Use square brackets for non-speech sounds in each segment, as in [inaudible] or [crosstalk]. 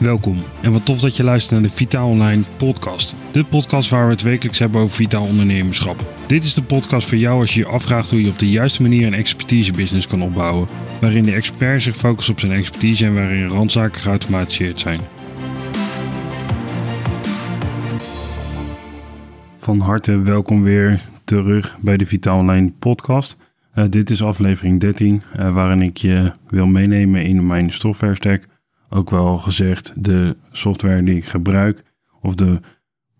Welkom en wat tof dat je luistert naar de Vitaal Online podcast. De podcast waar we het wekelijks hebben over vitaal ondernemerschap. Dit is de podcast voor jou als je je afvraagt hoe je op de juiste manier een expertise-business kan opbouwen. Waarin de expert zich focust op zijn expertise en waarin randzaken geautomatiseerd zijn. Van harte welkom weer terug bij de Vitaal Online podcast. Uh, dit is aflevering 13, uh, waarin ik je wil meenemen in mijn software stack ook wel gezegd de software die ik gebruik, of de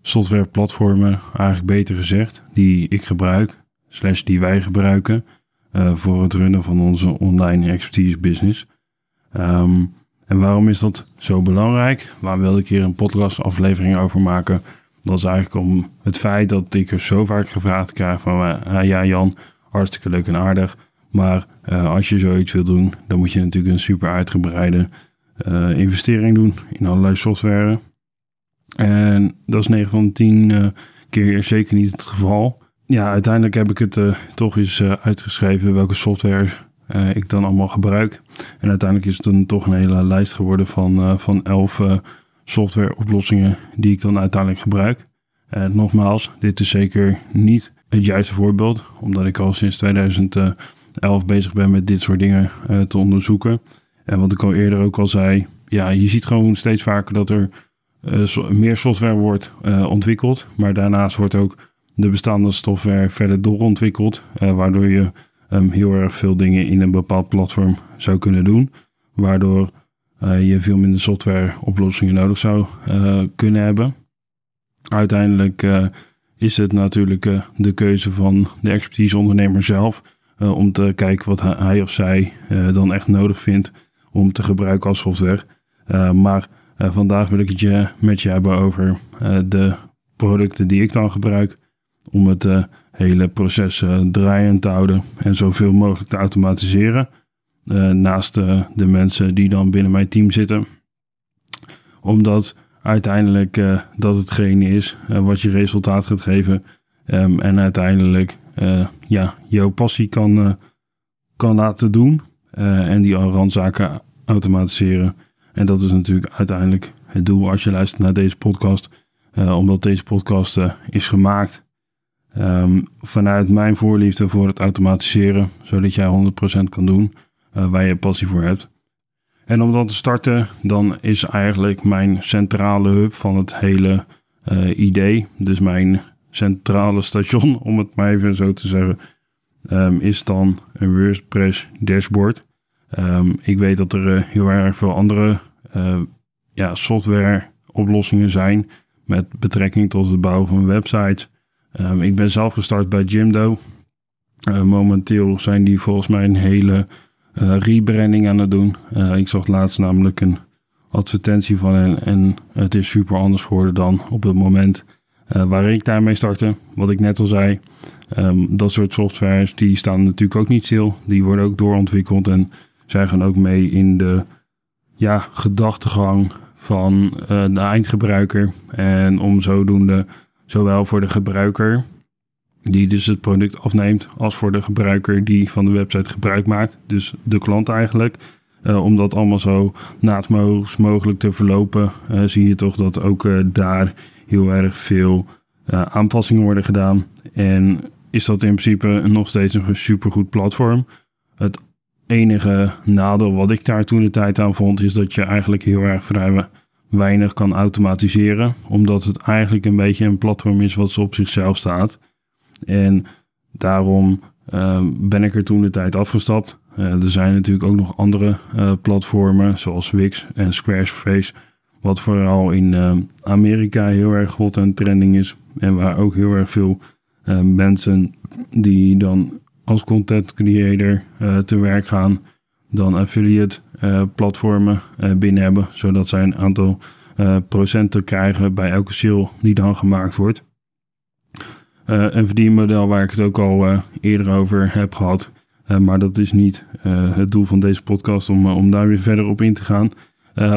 softwareplatformen, eigenlijk beter gezegd, die ik gebruik, slash die wij gebruiken uh, voor het runnen van onze online expertise business. Um, en waarom is dat zo belangrijk? Waar wil ik hier een podcast aflevering over maken? Dat is eigenlijk om het feit dat ik er zo vaak gevraagd krijg van, uh, ja Jan, hartstikke leuk en aardig, maar uh, als je zoiets wil doen, dan moet je natuurlijk een super uitgebreide uh, investering doen in allerlei software. En dat is 9 van 10 uh, keer zeker niet het geval. Ja, uiteindelijk heb ik het uh, toch eens uitgeschreven welke software ik dan allemaal gebruik. En uiteindelijk is het dan toch een hele lijst geworden van, van 11 softwareoplossingen die ik dan uiteindelijk gebruik. Nogmaals, dit is zeker niet het juiste voorbeeld, omdat ik al sinds 2011 bezig ben met dit soort dingen te onderzoeken. En wat ik al eerder ook al zei, ja, je ziet gewoon steeds vaker dat er uh, meer software wordt uh, ontwikkeld. Maar daarnaast wordt ook de bestaande software verder doorontwikkeld. Uh, waardoor je um, heel erg veel dingen in een bepaald platform zou kunnen doen. Waardoor je veel minder softwareoplossingen nodig zou kunnen hebben. Uiteindelijk is het natuurlijk de keuze van de expertise ondernemer zelf. om te kijken wat hij of zij dan echt nodig vindt om te gebruiken als software. Uh, maar uh, vandaag wil ik het je met je hebben over uh, de producten die ik dan gebruik. Om het hele proces draaiend te houden en zoveel mogelijk te automatiseren. naast de mensen die dan binnen mijn team zitten. Omdat uiteindelijk dat hetgene is wat je resultaat gaat geven. Um, en uiteindelijk ja, jouw passie kan, kan laten doen. Uh, en die randzaken automatiseren. En dat is natuurlijk uiteindelijk het doel als je luistert naar deze podcast. Uh, omdat deze podcast uh, is gemaakt um, vanuit mijn voorliefde voor het automatiseren. Zodat jij 100% kan doen waar je passie voor hebt. En om dat te starten, dan is eigenlijk mijn centrale hub van het hele idee. Dus mijn centrale station, [laughs] om het maar even zo te zeggen um, is dan een WordPress dashboard. Um, ik weet dat er uh, heel erg veel andere uh, ja, software oplossingen zijn met betrekking tot het bouwen van websites. Um, ik ben zelf gestart bij Jimdo. Uh, momenteel zijn die volgens mij een hele rebranding aan het doen. ik zag laatst namelijk een advertentie van hen en het is super anders geworden dan op het moment waar ik daarmee startte. Wat ik net al zei, Um, dat soort softwares die staan natuurlijk ook niet stil. Die worden ook doorontwikkeld en zij gaan ook mee in de ja, gedachtegang van uh, de eindgebruiker. En om zodoende, zowel voor de gebruiker die dus het product afneemt, als voor de gebruiker die van de website gebruik maakt, dus de klant eigenlijk. Uh, om dat allemaal zo naadloos mogelijk te verlopen, uh, zie je toch dat ook daar heel erg veel aanpassingen worden gedaan. En is dat in principe nog steeds een supergoed platform. Het enige nadeel wat ik daar toen de tijd aan vond, is dat je eigenlijk heel erg vrij weinig kan automatiseren. Omdat het eigenlijk een beetje een platform is wat op zichzelf staat. En daarom uh, ben ik er toen de tijd afgestapt. Uh, er zijn natuurlijk ook nog andere uh, platformen, zoals Wix en Squarespace. Wat vooral in ehm, Amerika heel erg hot en trending is. En waar ook heel erg veel uh, mensen die dan als content creator uh, te werk gaan, dan affiliate uh, platformen binnen hebben, zodat zij een aantal procenten krijgen bij elke sale die dan gemaakt wordt. een verdienmodel waar ik het ook al eerder over heb gehad. maar dat is niet het doel van deze podcast om, om daar weer verder op in te gaan.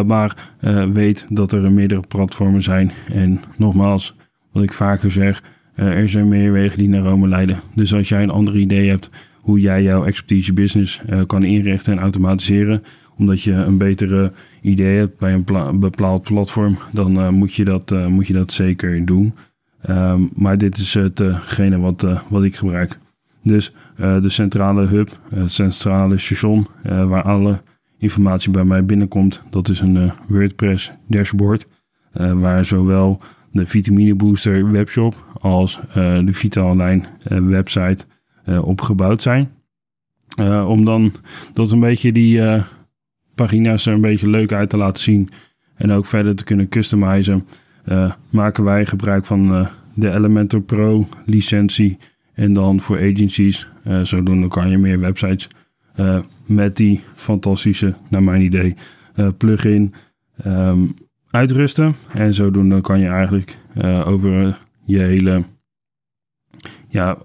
maar weet dat er meerdere platformen zijn. En nogmaals, wat ik vaker zeg, er zijn meer wegen die naar Rome leiden. Dus als jij een ander idee hebt hoe jij jouw expertise business uh, kan inrichten en automatiseren, omdat je een betere idee hebt bij een bepaald platform, dan moet, je dat, moet je dat zeker doen. Ehm, maar dit is hetgene wat, wat ik gebruik. Dus de centrale hub, het centrale station, waar alle informatie bij mij binnenkomt, dat is een WordPress dashboard. waar zowel de Vitamine Booster webshop als de Vitaline website opgebouwd zijn. om dan dat een beetje die pagina's er een beetje leuk uit te laten zien en ook verder te kunnen customizen, uh, maken wij gebruik van uh, de Elementor Pro licentie. En dan voor agencies, uh, zodoende kan je meer websites met die fantastische, naar mijn idee, plugin um, uitrusten. En zodoende kan je eigenlijk over je hele ja,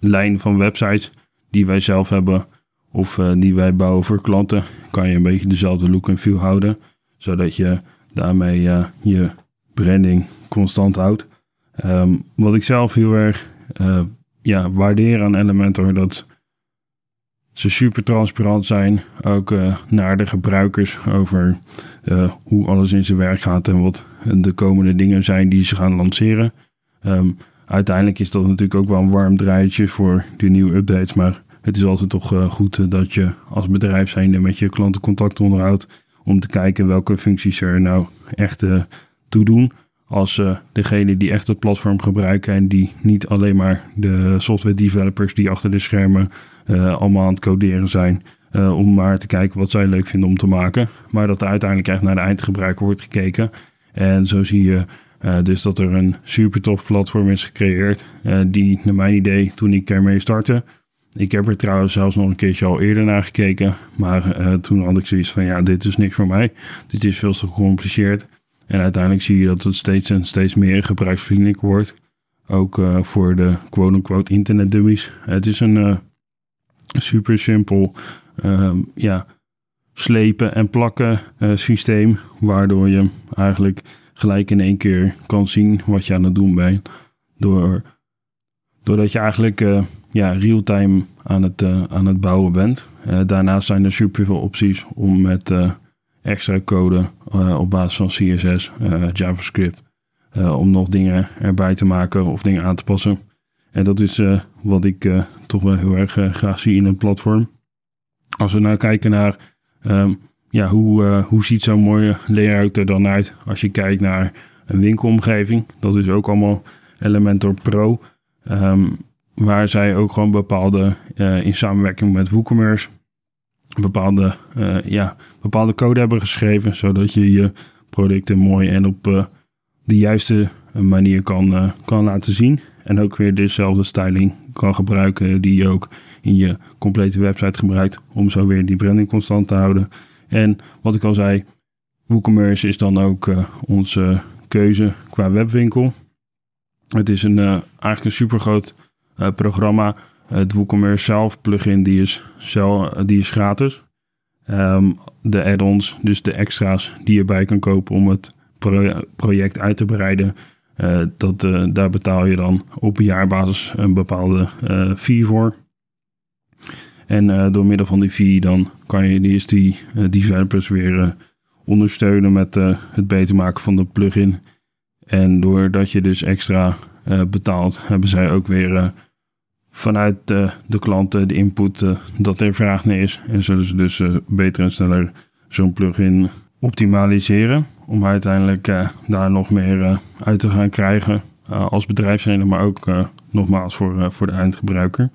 lijn van websites die wij zelf hebben of uh, die wij bouwen voor klanten, kan je een beetje dezelfde look en feel houden. Zodat je daarmee je branding constant houdt. Um, wat ik zelf heel erg ja, waardeer aan Elementor, dat ze super transparant zijn. Ook naar de gebruikers over hoe alles in zijn werk gaat en wat de komende dingen zijn die ze gaan lanceren. Um, uiteindelijk is dat natuurlijk ook wel een warm draaitje voor de nieuwe updates, maar het is altijd toch eh, goed eh, dat je als bedrijf zijnde met je klanten contact onderhoudt. Om te kijken welke functies er nou echt uh, toe doen. Als degene die echt het platform gebruiken en die niet alleen maar de software developers die achter de schermen allemaal aan het coderen zijn. Om maar te kijken wat zij leuk vinden om te maken. Maar dat er uiteindelijk echt naar de eindgebruiker wordt gekeken. En zo zie je dus dat er een super tof platform is gecreëerd. die naar mijn idee toen ik ermee startte ik heb er trouwens zelfs nog een keertje al eerder naar gekeken. Maar toen had ik zoiets van, ja, dit is niks voor mij. Dit is veel te gecompliceerd. En uiteindelijk zie je dat het steeds en steeds meer gebruiksvriendelijk wordt. Ook voor de quote-unquote internet dummies. Het is een super simpel ehm, ja, slepen en plakken systeem. Waardoor je eigenlijk gelijk in één keer kan zien wat je aan het doen bent. Door, doordat je eigenlijk ja, real-time aan, het, uh, aan het bouwen bent. Uh, daarnaast zijn er superveel opties om met uh, extra code op basis van CSS, JavaScript, om nog dingen erbij te maken of dingen aan te passen. En dat is wat ik toch wel heel erg graag zie in een platform. Als we nou kijken naar um, ja, hoe, hoe ziet zo'n mooie layout er dan uit als je kijkt naar een winkelomgeving. Dat is ook allemaal Elementor Pro. Um, waar zij ook gewoon bepaalde, uh, in samenwerking met WooCommerce, bepaalde, uh, ja, bepaalde code hebben geschreven, zodat je je producten mooi en op de juiste manier kan, kan laten zien. En ook weer dezelfde styling kan gebruiken die je ook in je complete website gebruikt, om zo weer die branding constant te houden. En wat ik al zei, WooCommerce is dan ook onze keuze qua webwinkel. Het is een, eigenlijk een super groot uh, programma. Het WooCommerce zelf plugin die is, zelf, die is gratis. Um, de add-ons, dus de extra's die je bij kan kopen om het project uit te breiden. Uh, dat, uh, daar betaal je dan op jaarbasis een bepaalde fee voor. En door middel van die fee dan kan je eerst die developers weer ondersteunen met het beter maken van de plugin. En doordat je dus extra betaalt, hebben zij ook weer vanuit de, de klanten de input dat er vraag naar is. En zullen ze dus beter en sneller zo'n plugin optimaliseren. Om uiteindelijk uh, daar nog meer uit te gaan krijgen als bedrijfsrenner, maar ook nogmaals voor, voor de eindgebruiker.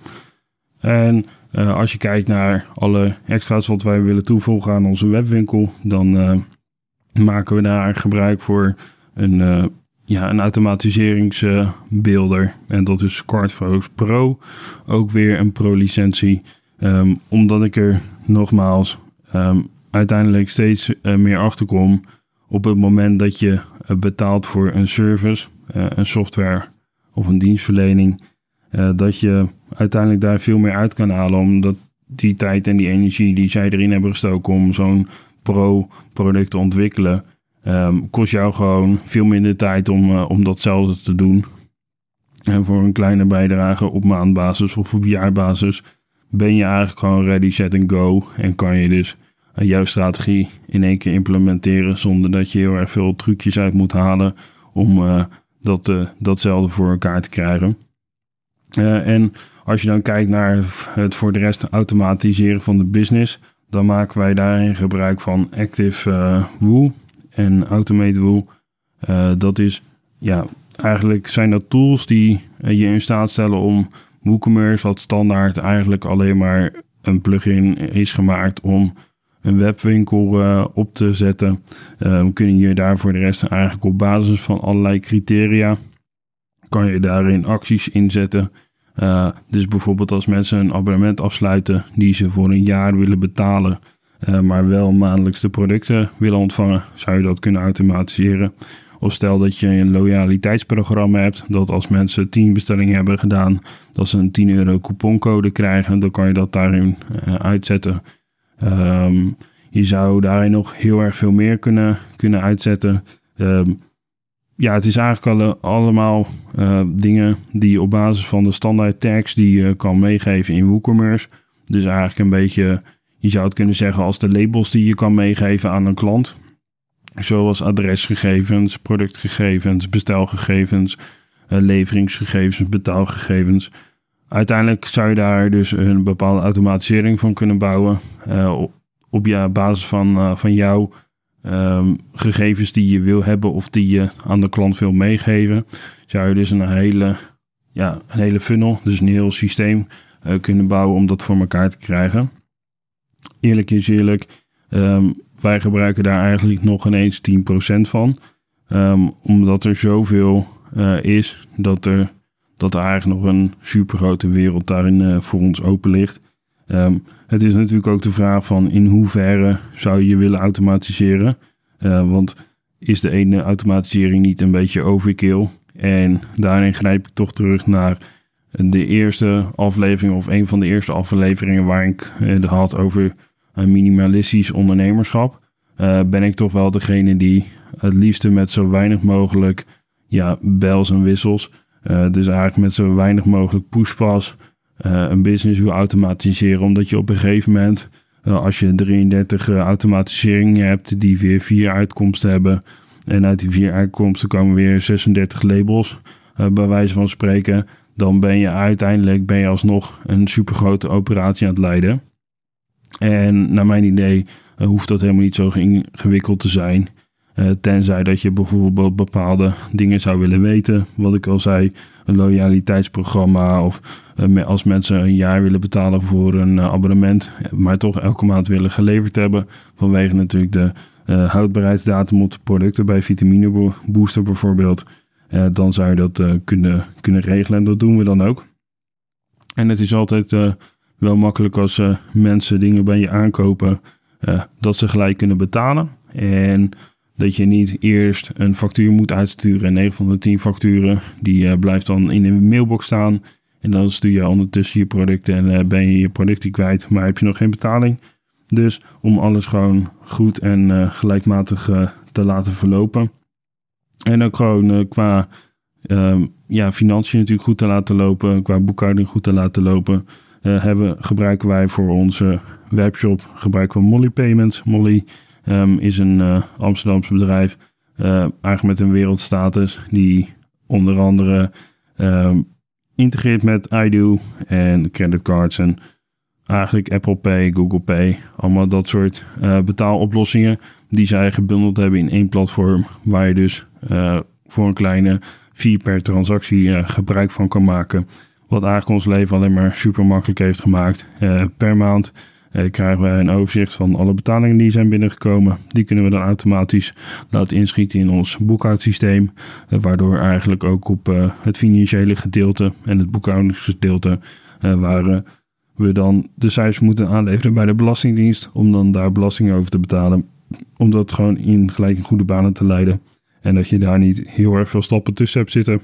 En als je kijkt naar alle extra's wat wij willen toevoegen aan onze webwinkel, dan maken we daar gebruik voor een ja, een automatiseringsbeelder. en dat is SmartFocus Pro. Ook weer een Pro-licentie. Ehm, omdat ik er nogmaals um, uiteindelijk steeds uh, meer achter kom. Op het moment dat je uh, betaalt voor een service, uh, een software of een dienstverlening. dat je uiteindelijk daar veel meer uit kan halen. Omdat die tijd en die energie die zij erin hebben gestoken om zo'n pro-product te ontwikkelen Um, kost jou gewoon veel minder tijd om, om datzelfde te doen. En voor een kleine bijdrage op maandbasis of op jaarbasis ben je eigenlijk gewoon ready, set en go. En kan je dus jouw strategie in één keer implementeren zonder dat je heel erg veel trucjes uit moet halen om dat, datzelfde voor elkaar te krijgen. en als je dan kijkt naar het voor de rest automatiseren van de business, dan maken wij daarin gebruik van Active uh, Woo en Automate Woo. Dat is, ja, eigenlijk zijn dat tools die je in staat stellen om WooCommerce, wat standaard eigenlijk alleen maar een plugin is gemaakt om een webwinkel uh, op te zetten. Uh, kun je daar voor de rest eigenlijk op basis van allerlei criteria, kan je daarin acties inzetten uh, dus bijvoorbeeld als mensen een abonnement afsluiten die ze voor een jaar willen betalen, maar wel maandelijks de producten willen ontvangen, zou je dat kunnen automatiseren. Of stel dat je een loyaliteitsprogramma hebt, dat als mensen 10 bestellingen hebben gedaan, dat ze een 10 euro couponcode krijgen, dan kan je dat daarin uitzetten. Um, je zou daarin nog heel erg veel meer kunnen, kunnen uitzetten. Um, ja, het is eigenlijk alle, allemaal uh, dingen die je op basis van de standaard tags die je kan meegeven in WooCommerce. Dus eigenlijk een beetje, je zou het kunnen zeggen als de labels die je kan meegeven aan een klant. Zoals adresgegevens, productgegevens, bestelgegevens, uh, leveringsgegevens, betaalgegevens. Uiteindelijk zou je daar dus een bepaalde automatisering van kunnen bouwen uh, op, ja, basis van, van jouw um, gegevens die je wil hebben of die je aan de klant wil meegeven, zou je dus een hele, ja, een hele funnel, dus een heel systeem uh, kunnen bouwen om dat voor elkaar te krijgen. Eerlijk is eerlijk, um, wij gebruiken daar eigenlijk nog ineens 10% van. Um, omdat er zoveel is dat er, dat er eigenlijk nog een supergrote wereld daarin uh, voor ons open ligt. Um, het is natuurlijk ook de vraag van in hoeverre zou je willen automatiseren. Uh, want is de ene automatisering niet een beetje overkill? En daarin grijp ik toch terug naar de eerste aflevering of een van de eerste afleveringen waar ik het had over minimalistisch ondernemerschap. Ben ik toch wel degene die het liefste met zo weinig mogelijk ja, bells en wissels. Uh, dus eigenlijk met zo weinig mogelijk pushpas uh, een business wil automatiseren. Omdat je op een gegeven moment, uh, als je 33 uh, automatiseringen hebt die weer vier uitkomsten hebben. En uit die vier uitkomsten komen weer 36 labels, bij wijze van spreken. Dan ben je uiteindelijk ben je alsnog een supergrote operatie aan het leiden. En naar mijn idee hoeft dat helemaal niet zo ingewikkeld te zijn. Uh, tenzij dat je bijvoorbeeld bepaalde dingen zou willen weten. Wat ik al zei, een loyaliteitsprogramma. Of uh, als mensen een jaar willen betalen voor een uh, abonnement. Maar toch elke maand willen geleverd hebben. Vanwege natuurlijk de houdbaarheidsdatum op de producten bij Vitamine Booster bijvoorbeeld. dan zou je dat kunnen, kunnen regelen en dat doen we dan ook. En het is altijd wel makkelijk als mensen dingen bij je aankopen. dat ze gelijk kunnen betalen. En dat je niet eerst een factuur moet uitsturen. En 9 van de 10 facturen, die uh, blijft dan in de mailbox staan. En dan stuur je ondertussen je producten en uh, ben je je producten kwijt, maar heb je nog geen betaling. Dus om alles gewoon goed en uh, gelijkmatig te laten verlopen. En ook gewoon qua ehm, ja, financiën natuurlijk goed te laten lopen, qua boekhouding goed te laten lopen. hebben, gebruiken wij voor onze webshop gebruiken we Molly Payments. Molly um, is een uh, Amsterdamse bedrijf. Uh, eigenlijk met een wereldstatus. Die onder andere um, integreert met iDo en creditcards en eigenlijk Apple Pay, Google Pay. Allemaal dat soort uh, betaaloplossingen die zij gebundeld hebben in één platform. Waar je dus voor een kleine fee per transactie gebruik van kan maken. Wat eigenlijk ons leven alleen maar super makkelijk heeft gemaakt. per maand eh, krijgen wij een overzicht van alle betalingen die zijn binnengekomen. Die kunnen we dan automatisch laten inschieten in ons boekhoudsysteem. Eh, waardoor eigenlijk ook op eh, het financiële gedeelte en het boekhoudingsgedeelte waar we dan de cijfers moeten aanleveren bij de Belastingdienst. Om dan daar belasting over te betalen. Om dat gewoon in gelijk goede banen te leiden. En dat je daar niet heel erg veel stappen tussen hebt zitten.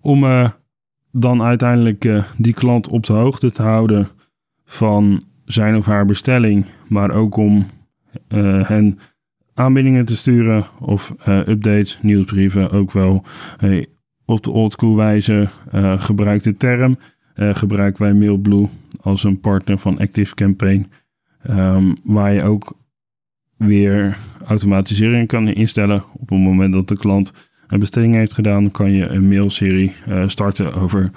Om dan uiteindelijk die klant op de hoogte te houden van zijn of haar bestelling, maar ook om uh, hen aanbiedingen te sturen of uh, updates, nieuwsbrieven, ook wel uh, op de oldschool wijze gebruikte term. gebruiken wij Mailblue als een partner van Active Campaign. Ehm, waar je ook weer automatisering kan instellen. Op het moment dat de klant een bestelling heeft gedaan, kan je een mailserie uh, starten over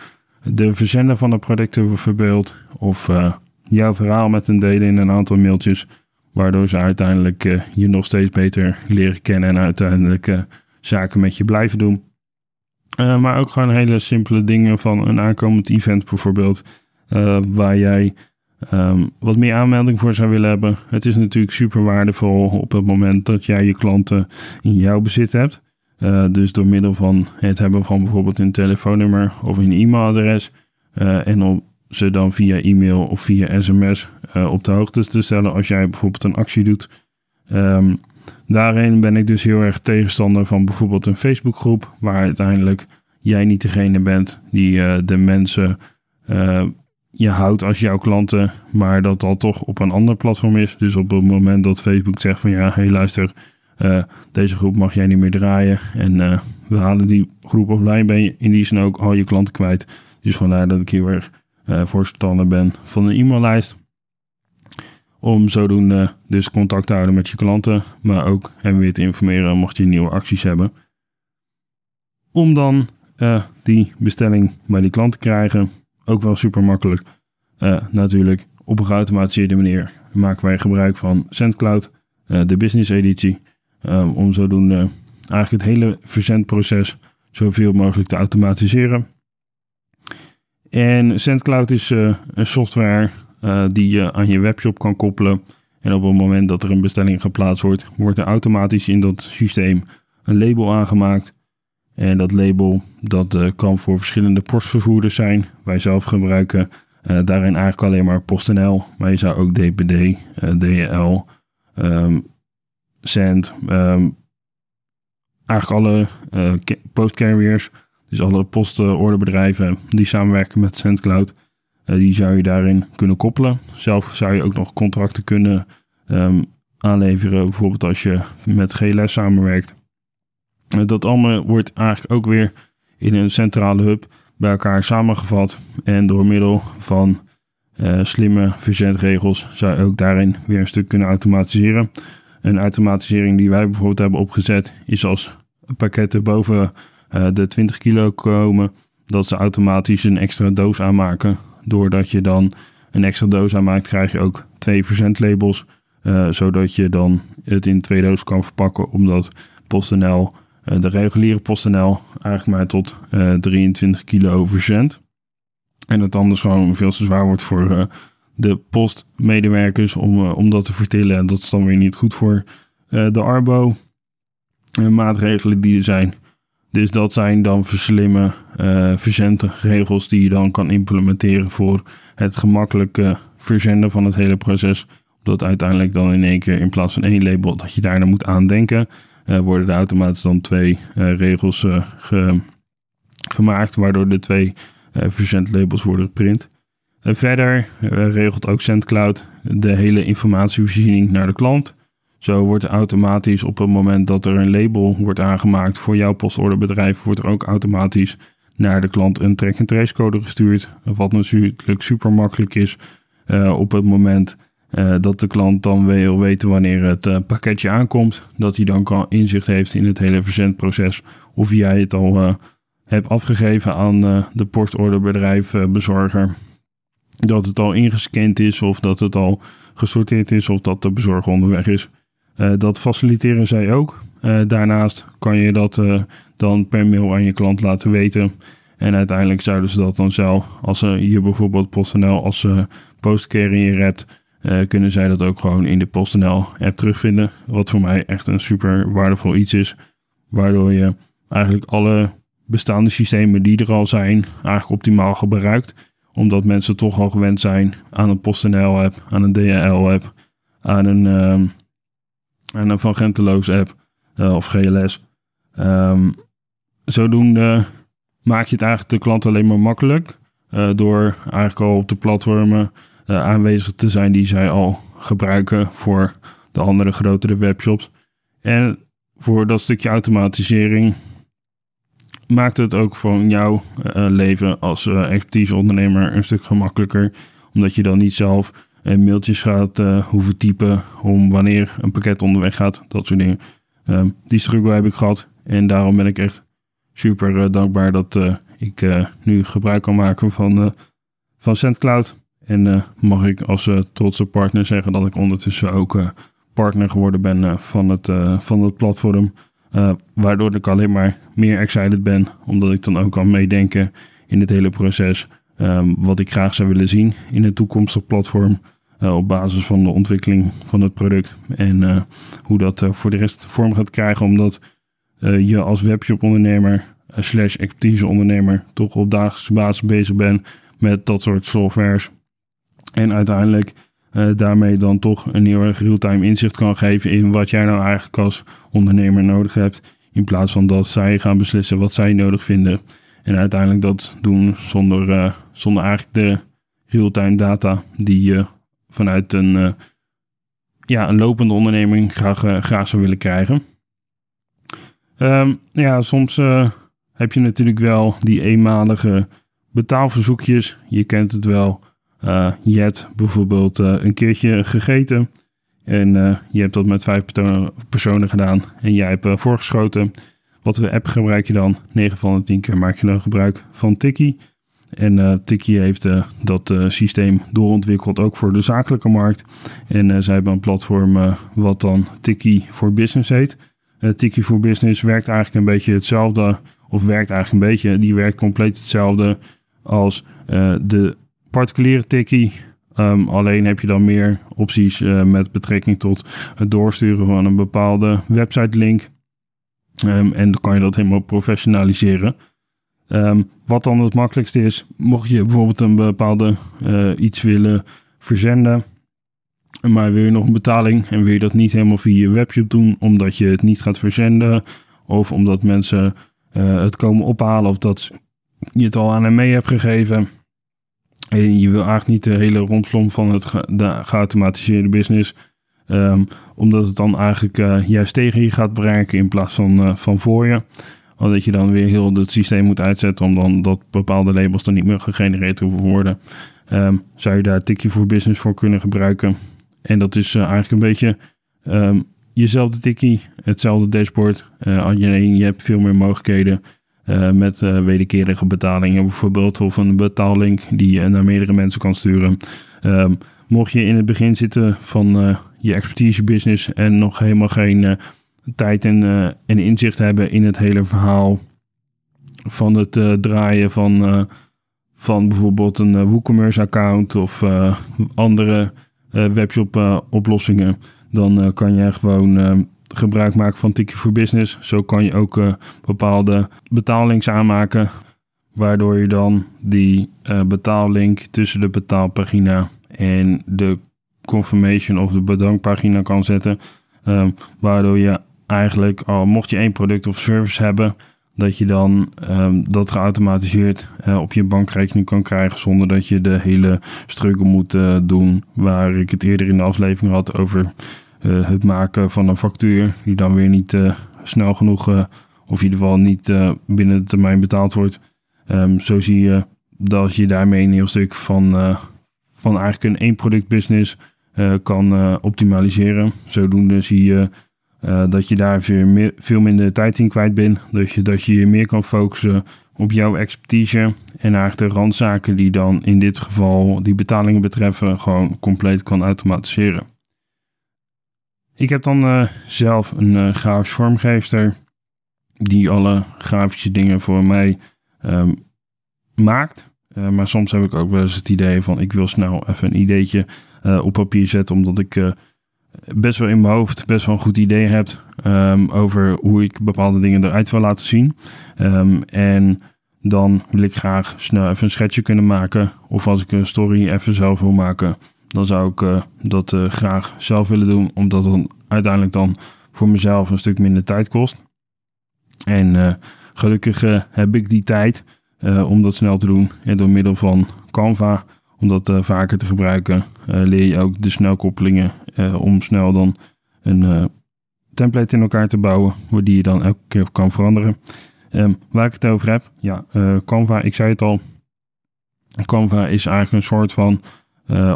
de verzender van de producten bijvoorbeeld. Of uh, jouw verhaal met een delen in een aantal mailtjes. Waardoor ze uiteindelijk uh, je nog steeds beter leren kennen en uiteindelijk zaken met je blijven doen. maar ook gewoon hele simpele dingen van een aankomend event bijvoorbeeld. waar jij um, wat meer aanmelding voor zou willen hebben. Het is natuurlijk super waardevol op het moment dat jij je klanten in jouw bezit hebt. Dus door middel van het hebben van bijvoorbeeld een telefoonnummer of een e-mailadres. En om ze dan via e-mail of via sms uh, op de hoogte te stellen als jij bijvoorbeeld een actie doet. Um, daarin ben ik dus heel erg tegenstander van bijvoorbeeld een Facebookgroep, waar uiteindelijk jij niet degene bent die de mensen je houdt als jouw klanten, maar dat dat toch op een ander platform is. Dus op het moment dat Facebook zegt van ja, hey luister, deze groep mag jij niet meer draaien en we halen die groep offline, ben je in die zin ook al je klanten kwijt. Dus vandaar dat ik heel erg voorstander ben van een e-maillijst. Om zodoende dus contact te houden met je klanten, maar ook hen weer te informeren mocht je nieuwe acties hebben. Om dan die bestelling bij die klant te krijgen, ook wel super makkelijk. Uh, natuurlijk, op een geautomatiseerde manier maken wij gebruik van SendCloud, de business editie, om zodoende eigenlijk het hele verzendproces zoveel mogelijk te automatiseren. En SendCloud is uh, een software die je aan je webshop kan koppelen. En op het moment dat er een bestelling geplaatst wordt, wordt er automatisch in dat systeem een label aangemaakt en dat label dat uh, kan voor verschillende postvervoerders zijn. Wij zelf gebruiken daarin eigenlijk alleen maar PostNL. Maar je zou ook DPD, DHL, um, Send, um, eigenlijk alle postcarriers, dus alle postorderbedrijven die samenwerken met SendCloud, die zou je daarin kunnen koppelen. Zelf zou je ook nog contracten kunnen um, aanleveren, bijvoorbeeld als je met GLS samenwerkt dat allemaal wordt eigenlijk ook weer in een centrale hub bij elkaar samengevat. En door middel van uh, slimme verzendregels zou je ook daarin weer een stuk kunnen automatiseren. Een automatisering die wij bijvoorbeeld hebben opgezet is als pakketten boven de 20 kilo komen, dat ze automatisch een extra doos aanmaken. Doordat je dan een extra doos aanmaakt, krijg je ook twee verzendlabels. Uh, zodat je dan het in twee doos kan verpakken, omdat PostNL eh, de reguliere PostNL eigenlijk maar tot 23 eh, kilo verzend. En het anders gewoon veel te zwaar wordt voor uh, de postmedewerkers om, om dat te vertillen. En dat is dan weer niet goed voor de Arbo maatregelen die er zijn. Dus dat zijn dan verslimme verzendregels die je dan kan implementeren voor het gemakkelijke verzenden van het hele proces. Dat uiteindelijk dan in één keer in plaats van één label dat je daar moet aandenken uh, worden er automatisch dan twee uh, regels uh, ge, gemaakt, waardoor de twee verzendlabels worden geprint. verder regelt ook SendCloud de hele informatievoorziening naar de klant. Zo wordt automatisch op het moment dat er een label wordt aangemaakt voor jouw postorderbedrijf, wordt er ook automatisch naar de klant een track-and-trace code gestuurd. Wat natuurlijk super makkelijk is op het moment uh, dat de klant dan wil weten wanneer het uh, pakketje aankomt. Dat hij dan kan inzicht heeft in het hele verzendproces. Of jij het al hebt afgegeven aan de postorderbedrijf bezorger. Dat het al ingescand is of dat het al gesorteerd is of dat de bezorger onderweg is. Dat faciliteren zij ook. daarnaast kan je dat dan per mail aan je klant laten weten. En uiteindelijk zouden ze dat dan zelf, als ze hier bijvoorbeeld PostNL als postcarrier hebt uh, kunnen zij dat ook gewoon in de PostNL app terugvinden. Wat voor mij echt een super waardevol iets is. Waardoor je eigenlijk alle bestaande systemen die er al zijn, eigenlijk optimaal gebruikt. Omdat mensen toch al gewend zijn aan een PostNL app, aan een DHL app, aan een, um, aan een Van Genteloos app uh, of GLS. Um, zodoende maak je het eigenlijk de klant alleen maar makkelijk. Uh, door eigenlijk al op de platformen aanwezig te zijn die zij al gebruiken voor de andere grotere webshops. En voor dat stukje automatisering maakt het ook van jouw leven als uh, expertise ondernemer een stuk gemakkelijker. Omdat je dan niet zelf en mailtjes gaat hoeven typen om wanneer een pakket onderweg gaat. Dat soort dingen. Ehm, die struggle heb ik gehad. En daarom ben ik echt super dankbaar dat ik nu gebruik kan maken van, van SendCloud. En mag ik als trotse partner zeggen dat ik ondertussen ook partner geworden ben van, het, van het platform. waardoor ik alleen maar meer excited ben, omdat ik dan ook kan meedenken in het hele proces. Ehm, wat ik graag zou willen zien in een toekomstig platform. Uh, op basis van de ontwikkeling van het product. En uh, hoe dat uh, voor de rest vorm gaat krijgen. Omdat je als webshop ondernemer slash expertise ondernemer toch op dagelijkse basis bezig bent met dat soort softwares. En uiteindelijk daarmee dan toch een heel erg real-time inzicht kan geven in wat jij nou eigenlijk als ondernemer nodig hebt. In plaats van dat zij gaan beslissen wat zij nodig vinden. En uiteindelijk dat doen zonder, zonder eigenlijk de real-time data die je vanuit een, uh, ja, een lopende onderneming graag, uh, graag zou willen krijgen. Um, ja, soms heb je natuurlijk wel die eenmalige betaalverzoekjes. Je kent het wel. je hebt bijvoorbeeld een keertje gegeten. En je hebt dat met vijf personen gedaan. En jij hebt voorgeschoten. Wat voor app gebruik je dan? 9 van de 10 keer maak je dan gebruik van Tiki. En uh, Tiki heeft uh, dat uh, systeem doorontwikkeld ook voor de zakelijke markt. En zij hebben een platform wat dan Tiki voor Business heet. Tiki voor Business werkt eigenlijk een beetje hetzelfde, of werkt eigenlijk een beetje, die werkt compleet hetzelfde als de particuliere Tiki. Um, alleen heb je dan meer opties met betrekking tot het doorsturen van een bepaalde website link Ehm, en dan kan je dat helemaal professionaliseren. Um, wat dan het makkelijkste is, mocht je bijvoorbeeld een bepaalde uh, iets willen verzenden, maar wil je nog een betaling en wil je dat niet helemaal via je webshop doen, omdat je het niet gaat verzenden, of omdat mensen uh, het komen ophalen, of dat je het al aan hem mee hebt gegeven. En je wil eigenlijk niet de hele rondslom van het de geautomatiseerde business Um, omdat het dan eigenlijk uh, juist tegen je gaat bereiken in plaats van, van voor je. Omdat je dan weer heel het systeem moet uitzetten om dan dat bepaalde labels dan niet meer gegenereerd hoeven worden. Um, zou je daar Tikkie voor Business voor kunnen gebruiken. En dat is uh, eigenlijk een beetje um, jezelfde tikkie, hetzelfde dashboard. alleen je hebt veel meer mogelijkheden met wederkerige betalingen bijvoorbeeld. Of een betaallink die je naar meerdere mensen kan sturen. mocht je in het begin zitten van je expertise business en nog helemaal geen tijd en, uh, en inzicht hebben in het hele verhaal van het uh, draaien van, van bijvoorbeeld een WooCommerce account of andere webshop oplossingen, dan kan je gewoon gebruik maken van Tiki for Business. Zo kan je ook bepaalde betaallinks aanmaken, waardoor je dan die betaallink tussen de betaalpagina en de confirmation of de bedankpagina kan zetten. Waardoor je eigenlijk al, mocht je één product of service hebben, dat je dan um, dat geautomatiseerd uh, op je bankrekening kan krijgen zonder dat je de hele struggle moet uh, doen. Waar ik het eerder in de aflevering had over uh, het maken van een factuur die dan weer niet snel genoeg of in ieder geval niet binnen de termijn betaald wordt. Um, zo zie je dat je daarmee een heel stuk van, van eigenlijk een één product business kan optimaliseren. Zodoende zie je uh, dat je daar veel, meer, veel minder tijd in kwijt bent. Dat je, dat je je meer kan focussen op jouw expertise. En eigenlijk de randzaken die dan in dit geval die betalingen betreffen, gewoon compleet kan automatiseren. Ik heb dan zelf een grafisch vormgever die alle grafische dingen voor mij um, maakt. maar soms heb ik ook wel eens het idee van ik wil snel even een ideetje uh, op papier zetten. Omdat ik uh, best wel in mijn hoofd best wel een goed idee heb um, over hoe ik bepaalde dingen eruit wil laten zien. Um, en dan wil ik graag snel even een schetsje kunnen maken. Of als ik een story even zelf wil maken, dan zou ik uh, dat graag zelf willen doen. Omdat het uiteindelijk dan voor mezelf een stuk minder tijd kost. En gelukkig heb ik die tijd om dat snel te doen. En door middel van Canva om dat uh, vaker te gebruiken, uh, leer je ook de snelkoppelingen uh, om snel dan een template in elkaar te bouwen, die je dan elke keer kan veranderen. Um, waar ik het over heb, ja, Canva, ik zei het al. Canva is eigenlijk een soort van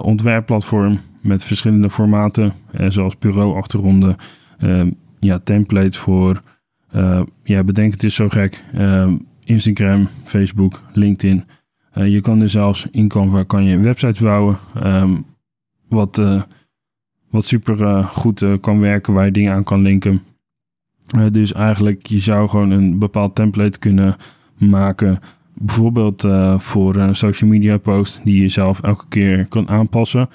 ontwerpplatform met verschillende formaten, zoals bureauachtergronden, ja, templates voor, ja, bedenk het is zo gek, Instagram, Facebook, LinkedIn. Je kan dus zelfs in Canva kan je een website bouwen, ehm, wat, wat super goed kan werken, waar je dingen aan kan linken. dus eigenlijk, je zou gewoon een bepaald template kunnen maken bijvoorbeeld voor een social media post die je zelf elke keer kan aanpassen.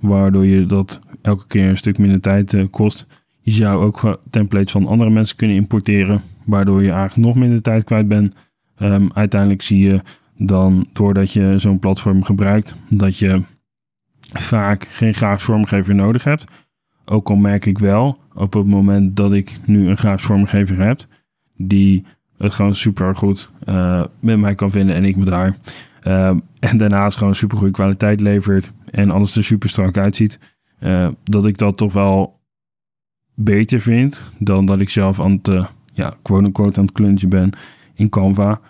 Waardoor je dat elke keer een stuk minder tijd kost. Je zou ook templates van andere mensen kunnen importeren. Waardoor je eigenlijk nog minder tijd kwijt bent. Um, uiteindelijk zie je dan doordat je zo'n platform gebruikt. Dat je vaak geen grafisch vormgever nodig hebt. Ook al merk ik wel op het moment dat ik nu een grafisch vormgever heb. Die het gewoon super goed uh, met mij kan vinden en ik met haar. Uh, en daarnaast gewoon super goede kwaliteit levert en alles er super strak uitziet. Uh, dat ik dat toch wel beter vind dan dat ik zelf aan het, ja, quote-unquote aan het klunchen ben in Canva.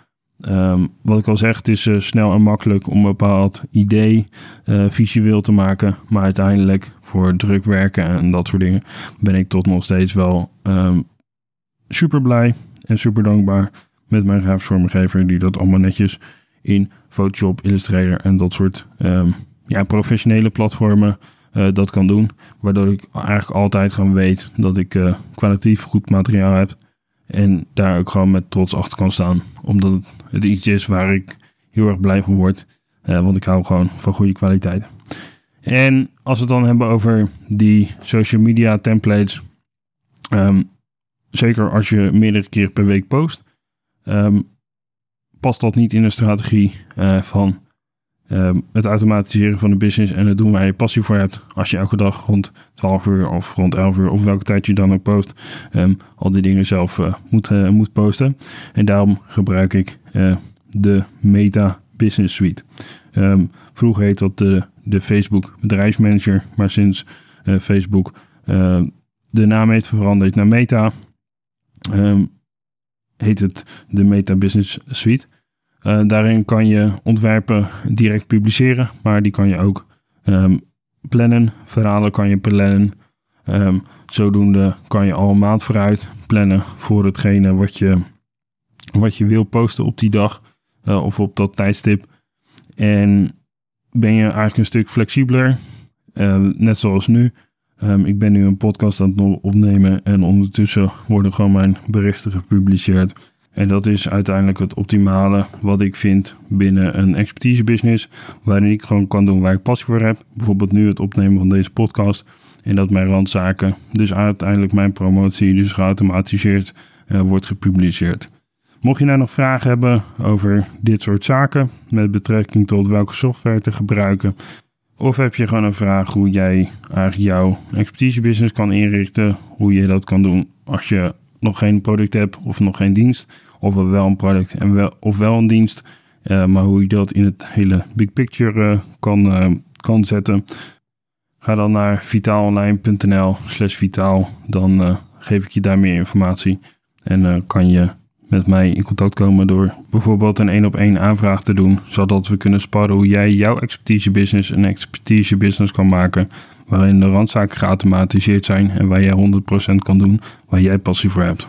Um, wat ik al zeg, het is snel en makkelijk om een bepaald idee visueel te maken. Maar uiteindelijk voor drukwerken en dat soort dingen ben ik tot nog steeds wel um, super blij en super dankbaar met mijn grafisch vormgever die dat allemaal netjes in Photoshop, Illustrator en dat soort um, ja, professionele platformen uh, dat kan doen. Waardoor ik eigenlijk altijd gewoon weet dat ik kwalitatief goed materiaal heb. En daar ook gewoon met trots achter kan staan. Omdat het iets is waar ik heel erg blij van word. Uh, want ik hou gewoon van goede kwaliteit. En als we het dan hebben over die social media templates. Um, zeker als je meerdere keer per week post, um, past dat niet in de strategie uh, van um, het automatiseren van de business en het doen waar je passie voor hebt. Als je elke dag rond 12 uur of rond 11 uur of welke tijd je dan ook post, um, al die dingen zelf uh, moet, uh, moet posten. En daarom gebruik ik de Meta Business Suite. vroeger heet dat de, de Facebook bedrijfsmanager, maar sinds Facebook de naam heeft veranderd naar Meta, heet het de Meta Business Suite. Uh, daarin kan je ontwerpen direct publiceren, maar die kan je ook um, plannen. Verhalen kan je plannen. Um, zodoende kan je al een maand vooruit plannen voor hetgene wat je, wat je wil posten op die dag uh, of op dat tijdstip. En ben je eigenlijk een stuk flexibeler, uh, net zoals nu. Ik ben nu een podcast aan het opnemen en ondertussen worden gewoon mijn berichten gepubliceerd. En dat is uiteindelijk het optimale wat ik vind binnen een expertise business, waarin ik gewoon kan doen waar ik passie voor heb. Bijvoorbeeld nu het opnemen van deze podcast. En dat mijn randzaken, dus uiteindelijk mijn promotie, dus geautomatiseerd uh, wordt gepubliceerd. Mocht je nou nog vragen hebben over dit soort zaken, met betrekking tot welke software te gebruiken, of heb je gewoon een vraag hoe jij eigenlijk jouw expertise business kan inrichten, hoe je dat kan doen als je nog geen product hebt of nog geen dienst, of wel een product en wel, of wel een dienst, uh, maar hoe je dat in het hele big picture uh, kan, uh, kan zetten. Ga dan naar vitaalonline.nl slash vitaal, dan geef ik je daar meer informatie en kan je met mij in contact komen door bijvoorbeeld een één op één aanvraag te doen, zodat we kunnen sparren hoe jij jouw expertise business een expertise business kan maken, waarin de randzaken geautomatiseerd zijn en waar jij 100% kan doen waar jij passie voor hebt.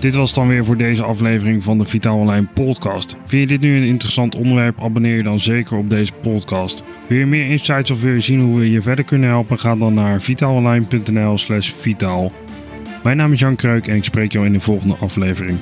Dit was dan weer voor deze aflevering van de Vitaal Online podcast. Vind je dit nu een interessant onderwerp? Abonneer je dan zeker op deze podcast. Wil je meer insights of wil je zien hoe we je verder kunnen helpen? Ga dan naar vitaalonline.nl slash vitaal. Mijn naam is Jan Kreuk en ik spreek jou in de volgende aflevering.